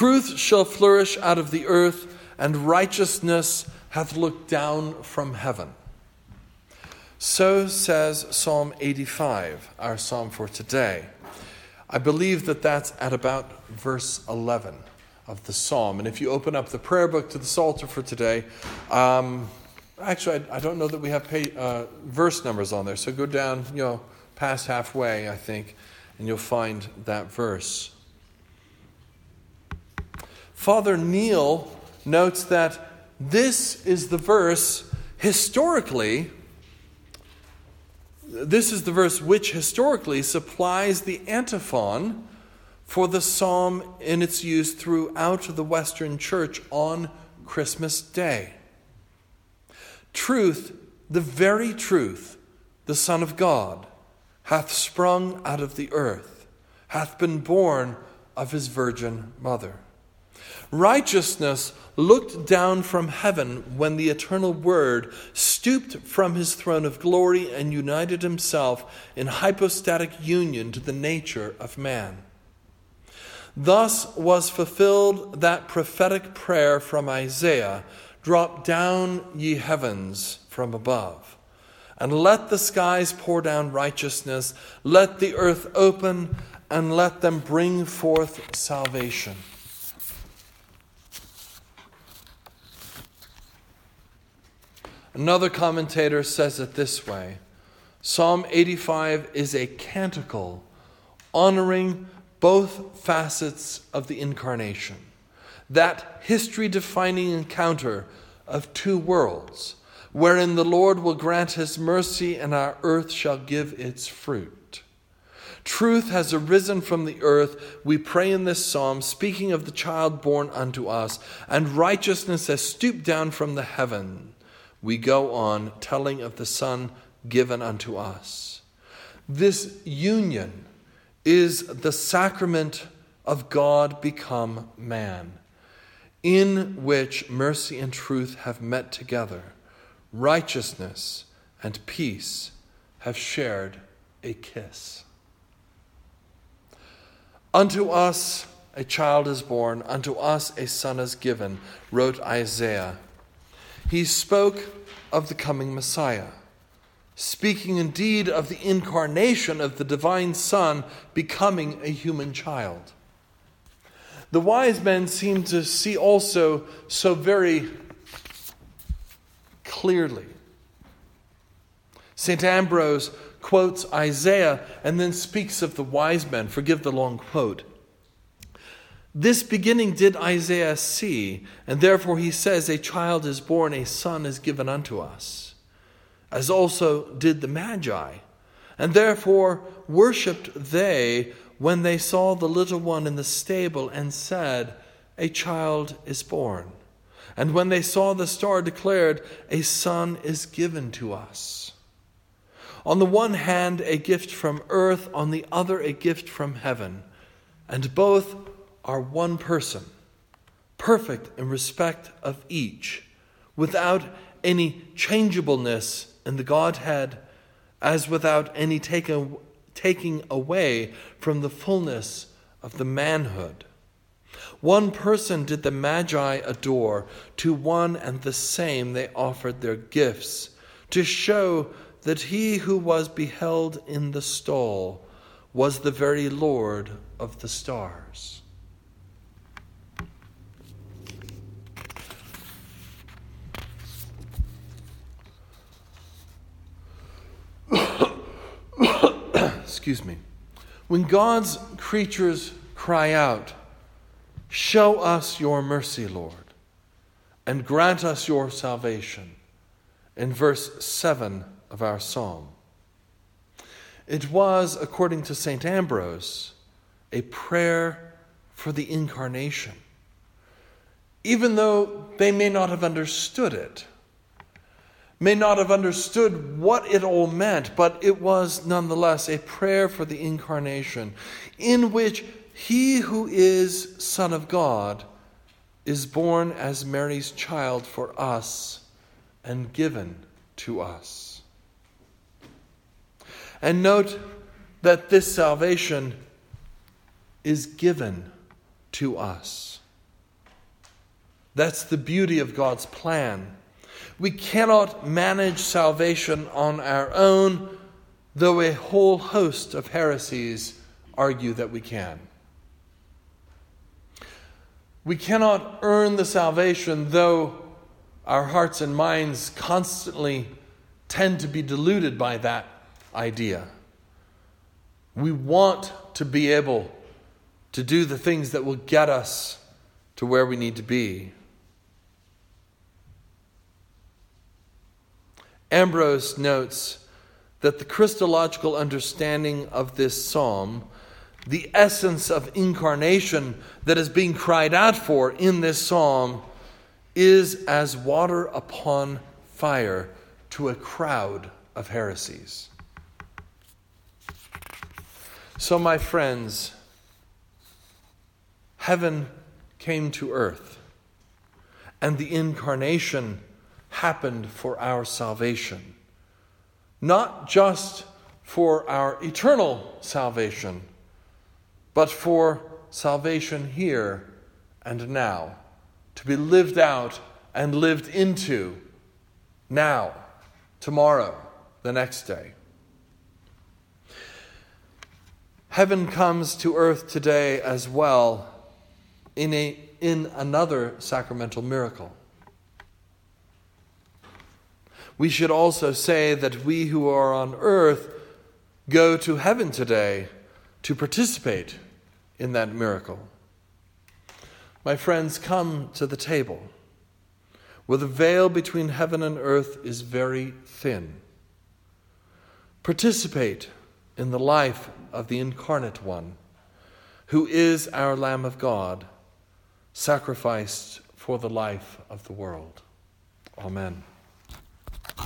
Truth shall flourish out of the earth, and righteousness hath looked down from heaven. So says Psalm 85, our psalm for today. I believe that that's at about verse 11 of the psalm. And if you open up the prayer book to the Psalter for today, um, actually, I, I, don't know that we have pay, uh, verse numbers on there. So go down, you know, past halfway, I think, and you'll find that verse. Father Neil notes that this is the verse historically. This is the verse which historically supplies the antiphon for the psalm in its use throughout the Western Church on Christmas Day. Truth, the very truth, the Son of God, hath sprung out of the earth, hath been born of his virgin mother. Righteousness looked down from heaven when the eternal Word stooped from his throne of glory and united himself in hypostatic union to the nature of man. Thus was fulfilled that prophetic prayer from Isaiah Drop down, ye heavens, from above, and let the skies pour down righteousness, let the earth open, and let them bring forth salvation. Another commentator says it this way Psalm 85 is a canticle honoring both facets of the incarnation. That history defining encounter of two worlds, wherein the Lord will grant his mercy and our earth shall give its fruit. Truth has arisen from the earth, we pray in this psalm, speaking of the child born unto us, and righteousness has stooped down from the heaven we go on telling of the Son given unto us. This union is the sacrament of God become man, in which mercy and truth have met together, righteousness and peace have shared a kiss. Unto us a child is born, unto us a son is given, wrote Isaiah he spoke of the coming Messiah, speaking indeed of the incarnation of the divine Son becoming a human child. The wise men seem to see also so very clearly. St. Ambrose quotes Isaiah and then speaks of the wise men. Forgive the long quote. This beginning did Isaiah see, and therefore he says, A child is born, a son is given unto us, as also did the Magi. And therefore worshipped they when they saw the little one in the stable and said, A child is born. And when they saw the star declared, A son is given to us. On the one hand, a gift from earth, on the other, a gift from heaven. And both are one person, perfect in respect of each, without any changeableness in the Godhead, as without any taking, taking away from the fullness of the manhood. One person did the Magi adore, to one and the same they offered their gifts, to show that he who was beheld in the stall was the very Lord of the stars. Excuse me, when God's creatures cry out, Show us your mercy, Lord, and grant us your salvation, in verse 7 of our psalm. It was, according to St. Ambrose, a prayer for the incarnation. Even though they may not have understood it, may not have understood what it all meant, but it was nonetheless a prayer for the incarnation, in which he who is Son of God is born as Mary's child for us and given to us. And note that this salvation is given to us. That's the beauty of God's plan. We cannot manage salvation on our own, though a whole host of heresies argue that we can. We cannot earn the salvation, though our hearts and minds constantly tend to be deluded by that idea. We want to be able to do the things that will get us to where we need to be. Ambrose notes that the Christological understanding of this psalm, the essence of incarnation that is being cried out for in this psalm, is as water upon fire to a crowd of heresies. So, my friends, heaven came to earth, and the incarnation happened for our salvation. Not just for our eternal salvation, but for salvation here and now, to be lived out and lived into now, tomorrow, the next day. Heaven comes to earth today as well in, a, in another sacramental miracle. We should also say that we who are on earth go to heaven today to participate in that miracle. My friends, come to the table where the veil between heaven and earth is very thin. Participate in the life of the incarnate one, who is our Lamb of God, sacrificed for the life of the world. Amen.